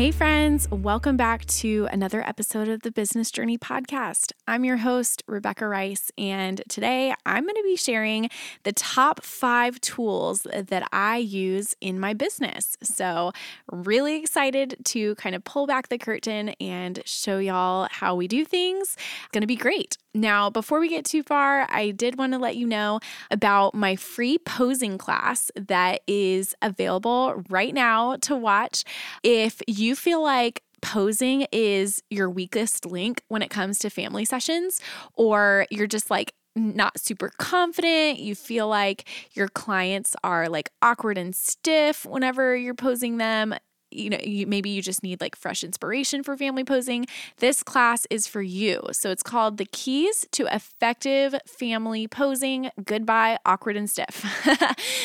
Hey, friends, welcome back to another episode of the Business Journey Podcast. I'm your host, Rebecca Rice, and today I'm going to be sharing the top five tools that I use in my business. So, really excited to kind of pull back the curtain and show y'all how we do things. It's going to be great. Now, before we get too far, I did want to let you know about my free posing class that is available right now to watch. If you feel like posing is your weakest link when it comes to family sessions, or you're just like, not super confident, you feel like your clients are like awkward and stiff whenever you're posing them, you know, you, maybe you just need like fresh inspiration for family posing, this class is for you. So it's called The Keys to Effective Family Posing Goodbye, Awkward and Stiff.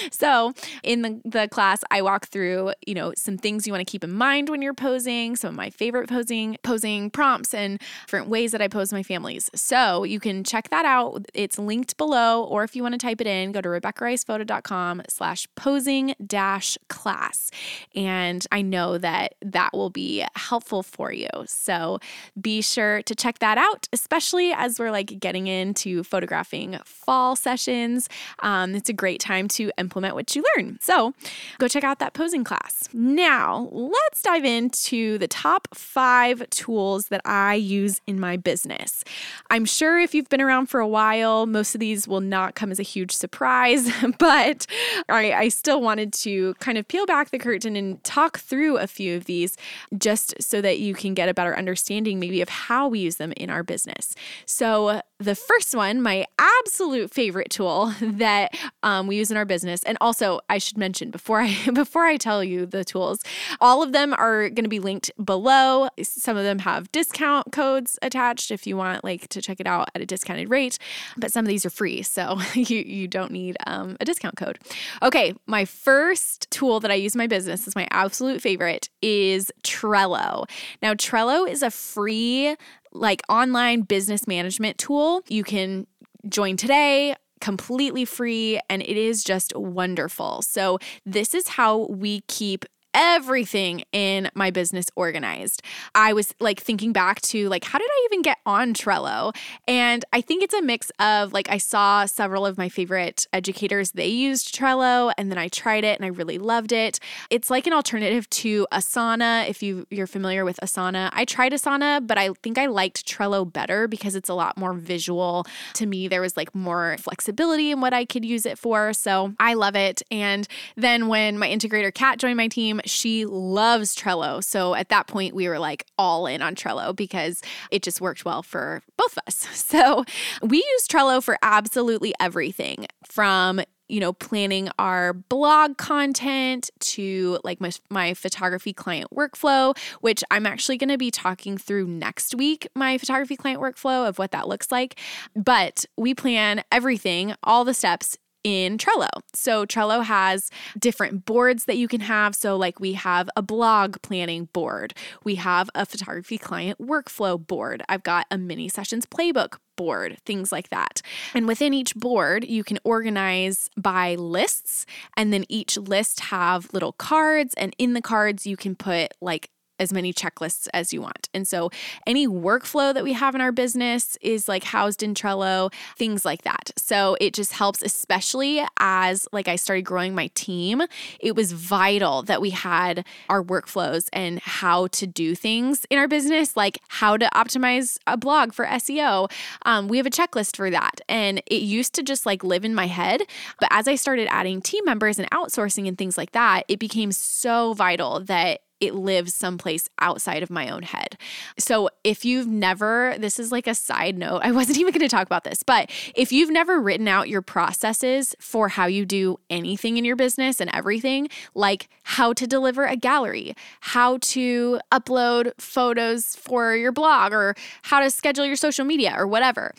so in the, the class, I walk through, you know, some things you want to keep in mind when you're posing, some of my favorite posing, posing prompts and different ways that I pose my families. So you can check that out. It's linked below, or if you want to type it in, go to RebeccaRicePhoto.com slash posing dash class. And I know know that that will be helpful for you. So be sure to check that out, especially as we're like getting into photographing fall sessions. Um, it's a great time to implement what you learn. So go check out that posing class. Now, let's dive into the top five tools that I use in my business. I'm sure if you've been around for a while, most of these will not come as a huge surprise, but I, I still wanted to kind of peel back the curtain and talk through through a few of these just so that you can get a better understanding, maybe, of how we use them in our business. So, the first one, my absolute favorite tool that um, we use in our business, and also I should mention before I before I tell you the tools, all of them are going to be linked below. Some of them have discount codes attached if you want like to check it out at a discounted rate, but some of these are free, so you you don't need um, a discount code. Okay, my first tool that I use in my business is my absolute favorite is Trello. Now Trello is a free like online business management tool. You can join today completely free and it is just wonderful. So, this is how we keep everything in my business organized. I was like thinking back to like how did I even get on Trello? And I think it's a mix of like I saw several of my favorite educators they used Trello and then I tried it and I really loved it. It's like an alternative to Asana if you you're familiar with Asana. I tried Asana, but I think I liked Trello better because it's a lot more visual. To me there was like more flexibility in what I could use it for. So, I love it. And then when my integrator Kat joined my team, she loves Trello. So at that point, we were like all in on Trello because it just worked well for both of us. So we use Trello for absolutely everything from you know, planning our blog content to like my, my photography client workflow, which I'm actually going to be talking through next week, my photography client workflow of what that looks like. But we plan everything, all the steps in Trello. So Trello has different boards that you can have. So, like, we have a blog planning board, we have a photography client workflow board, I've got a mini sessions playbook board, things like that. And within each board, you can organize by lists, and then each list have little cards, and in the cards, you can put like as many checklists as you want. And so any workflow that we have in our business is like housed in Trello, things like that. So it just helps especially as like I started growing my team, it was vital that we had our workflows and how to do things in our business, like how to optimize a blog for SEO. Um, we have a checklist for that. And it used to just like live in my head, but as I started adding team members and outsourcing and things like that, it became so vital that it lives someplace outside of my own head. So if you've never, this is like a side note, I wasn't even going to talk about this, but if you've never written out your processes for how you do anything in your business and everything, like how to deliver a gallery, how to upload photos for your blog, or how to schedule your social media or whatever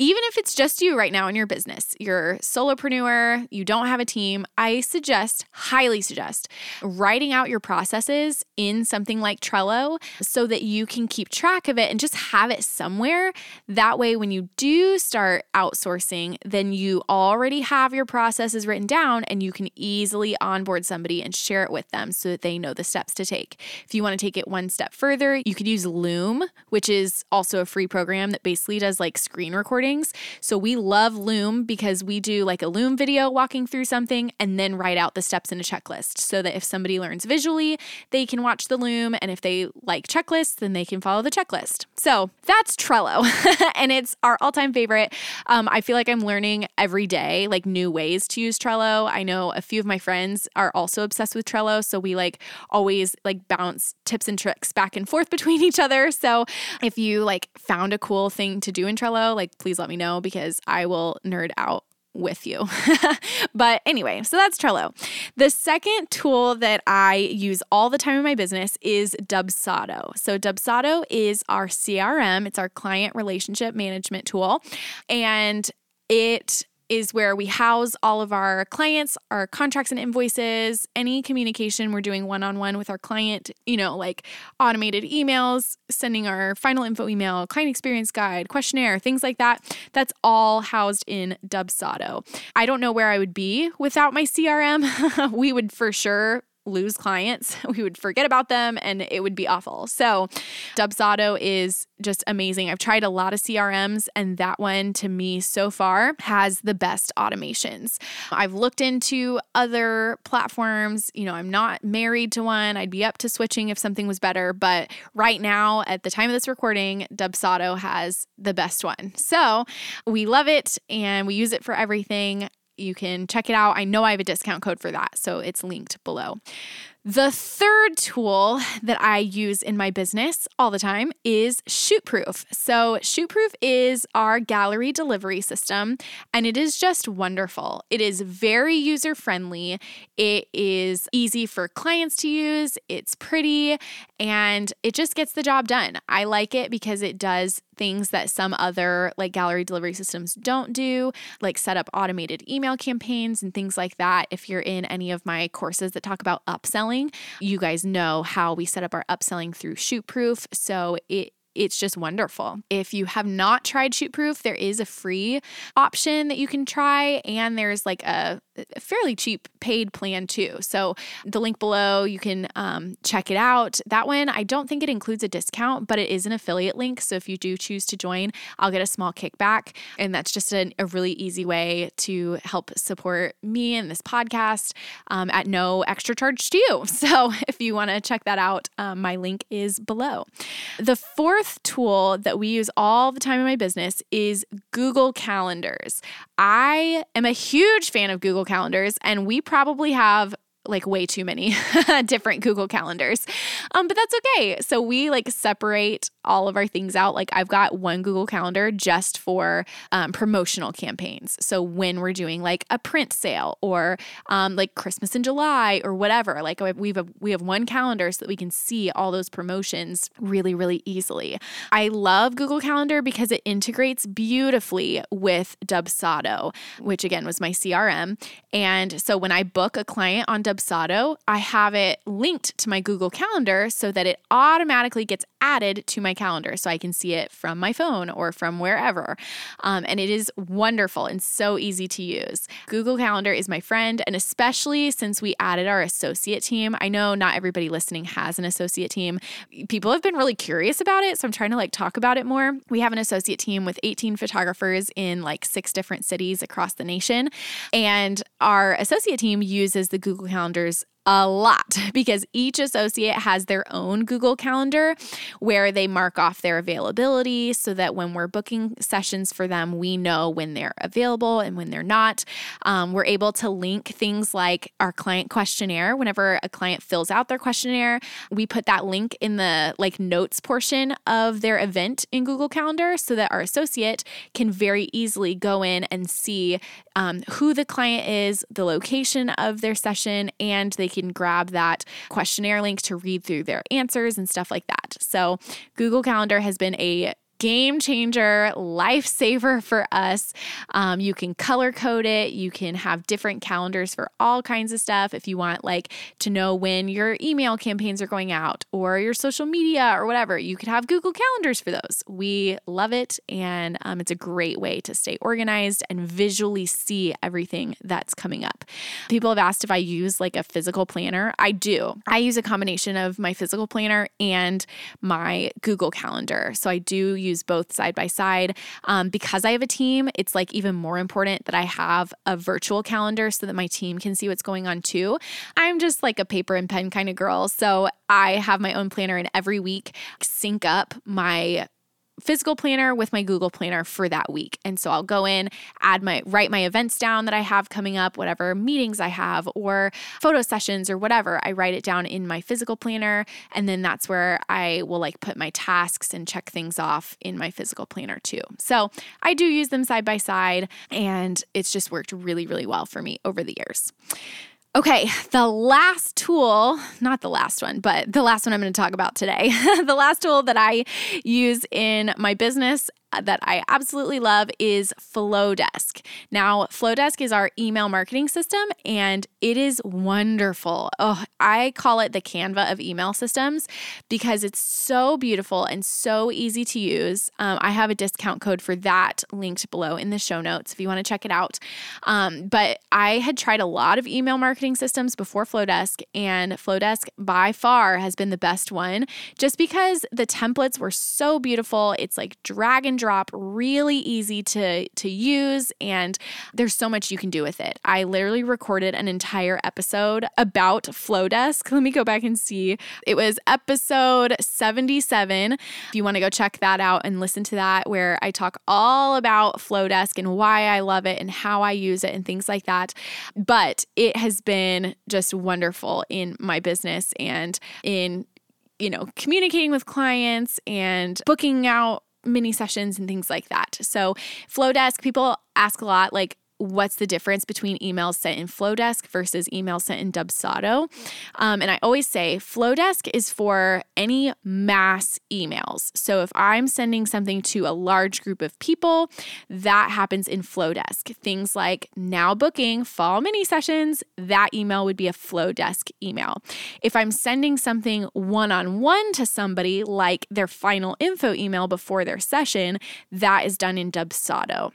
even if it's just you right now in your business, you're solopreneur, you don't have a team, I suggest, highly suggest, writing out your processes in something like Trello so that you can keep track of it and just have it somewhere. That way, when you do start outsourcing, then you already have your processes written down and you can easily onboard somebody and share it with them so that they know the steps to take. If you want to take it one step further, you could use Loom, which is also a free program that basically does like screen recording things. So we love Loom because we do like a Loom video walking through something and then write out the steps in a checklist so that if somebody learns visually, they can watch the Loom. And if they like checklists, then they can follow the checklist. So that's Trello. and it's our all time favorite. Um, I feel like I'm learning every day, like new ways to use Trello. I know a few of my friends are also obsessed with Trello. So we like always like bounce tips and tricks back and forth between each other. So if you like found a cool thing to do in Trello, like please let me know because I will nerd out with you. but anyway, so that's Trello. The second tool that I use all the time in my business is Dubsado. So Dubsado is our CRM, it's our client relationship management tool, and it is where we house all of our clients, our contracts and invoices, any communication we're doing one on one with our client, you know, like automated emails, sending our final info email, client experience guide, questionnaire, things like that. That's all housed in Dubsado. I don't know where I would be without my CRM. we would for sure lose clients. We would forget about them and it would be awful. So, Dubsado is just amazing. I've tried a lot of CRMs and that one to me so far has the best automations. I've looked into other platforms. You know, I'm not married to one. I'd be up to switching if something was better, but right now at the time of this recording, Dubsado has the best one. So, we love it and we use it for everything. You can check it out. I know I have a discount code for that, so it's linked below. The third tool that I use in my business all the time is Shootproof. So, Shootproof is our gallery delivery system, and it is just wonderful. It is very user friendly, it is easy for clients to use, it's pretty, and it just gets the job done. I like it because it does things that some other like gallery delivery systems don't do, like set up automated email campaigns and things like that. If you're in any of my courses that talk about upselling, you guys know how we set up our upselling through Shootproof. So it it's just wonderful. If you have not tried Shootproof, there is a free option that you can try, and there's like a, a fairly cheap paid plan too. So the link below, you can um, check it out. That one, I don't think it includes a discount, but it is an affiliate link. So if you do choose to join, I'll get a small kickback, and that's just an, a really easy way to help support me and this podcast um, at no extra charge to you. So if you want to check that out, um, my link is below. The fourth fourth tool that we use all the time in my business is Google Calendars. I am a huge fan of Google Calendars, and we probably have like way too many different Google calendars. Um, but that's okay. So we like separate all of our things out. Like I've got one Google calendar just for um, promotional campaigns. So when we're doing like a print sale or um, like Christmas in July or whatever, like we've a, we have one calendar so that we can see all those promotions really really easily. I love Google Calendar because it integrates beautifully with Dubsado, which again was my CRM. And so when I book a client on Dubsado, I have it linked to my Google Calendar so that it automatically gets added to my calendar so I can see it from my phone or from wherever. Um, and it is wonderful and so easy to use. Google Calendar is my friend, and especially since we added our associate team, I know not everybody listening has an associate team. People have been really curious about it, so I'm trying to like talk about it more. We have an associate team with 18 photographers in like six different cities across the nation, and our associate team uses the Google Calendars a lot because each associate has their own Google Calendar where they mark off their availability so that when we're booking sessions for them, we know when they're available and when they're not. Um, we're able to link things like our client questionnaire. Whenever a client fills out their questionnaire, we put that link in the like notes portion of their event in Google Calendar so that our associate can very easily go in and see um, who the client is, the location of their session, and they can grab that questionnaire link to read through their answers and stuff like that. So, Google Calendar has been a game changer, lifesaver for us. Um, you can color code it. You can have different calendars for all kinds of stuff. If you want, like, to know when your email campaigns are going out or your social media or whatever, you could have Google calendars for those. We love it, and um, it's a great way to stay organized and visually see everything that's coming up. People have asked if I use like a physical planner. I do. I use a combination of my physical planner and my Google Calendar. So I do use use both side by side. Um, because I have a team, it's like even more important that I have a virtual calendar so that my team can see what's going on too. I'm just like a paper and pen kind of girl. So I have my own planner, and every week sync up my physical planner with my Google planner for that week. And so I'll go in, add my write my events down that I have coming up, whatever meetings I have or photo sessions or whatever. I write it down in my physical planner and then that's where I will like put my tasks and check things off in my physical planner too. So, I do use them side by side and it's just worked really really well for me over the years. Okay, the last tool, not the last one, but the last one I'm going to talk about today, the last tool that I use in my business that I absolutely love is Flodesk. Now, Flodesk is our email marketing system and it is wonderful. Oh, I call it the Canva of email systems because it's so beautiful and so easy to use. Um, I have a discount code for that linked below in the show notes if you want to check it out. Um, but I had tried a lot of email marketing systems before Flodesk, and Flodesk by far has been the best one just because the templates were so beautiful. It's like drag and drop, really easy to, to use, and there's so much you can do with it. I literally recorded an entire episode about Flodesk. Let me go back and see. It was episode 77. If you want to go check that out and listen to that, where I talk all about Flodesk and why I love it and how I use it and things like that. But it has been just wonderful in my business and in you know, communicating with clients and booking out mini sessions and things like that. So, Flodesk, people ask a lot like, what's the difference between emails sent in Flodesk versus emails sent in Dubsado. Um, and I always say Flodesk is for any mass emails. So if I'm sending something to a large group of people, that happens in Flodesk. Things like now booking fall mini sessions, that email would be a Flodesk email. If I'm sending something one on one to somebody, like their final info email before their session, that is done in Dubsado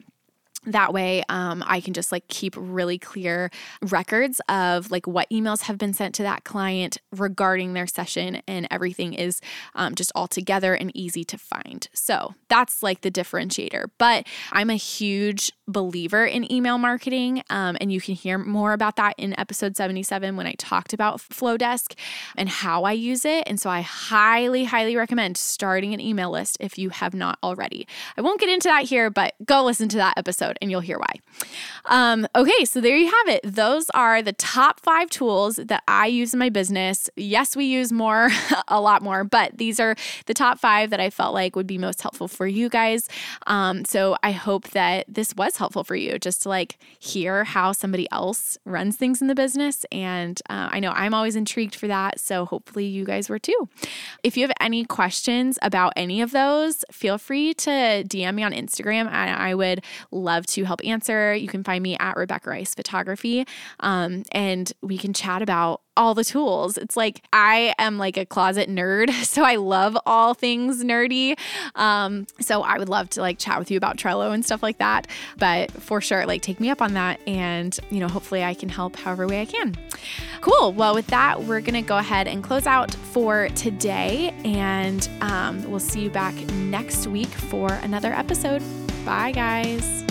that way um, i can just like keep really clear records of like what emails have been sent to that client regarding their session and everything is um, just all together and easy to find. So that's like the differentiator. But i'm a huge believer in email marketing um, and you can hear more about that in episode 77 when i talked about flodesk and how i use it. And so i highly highly recommend starting an email list if you have not already. I won't get into that here but go listen to that episode episode and you'll hear why. Um, okay, so there you have it. Those are the top five tools that I use in my business. Yes, we use more, a lot more, but these are the top five that I felt like would be most helpful for you guys. Um, so I hope that this was helpful for you just to like hear how somebody else runs things in the business. And uh, I know I'm always intrigued for that. So hopefully you guys were too. If you have any questions about any of those, feel free to DM me on Instagram. And I would love to help answer. You can find me at Rebecca Rice Photography, um, and we can chat about all the tools. It's like I am like a closet nerd, so I love all things nerdy. Um, so I would love to like chat with you about Trello and stuff like that. But for sure, like take me up on that, and you know, hopefully I can help however way I can. Cool. Well, with that, we're gonna go ahead and close out for today, and um, we'll see you back next week for another episode. Bye, guys.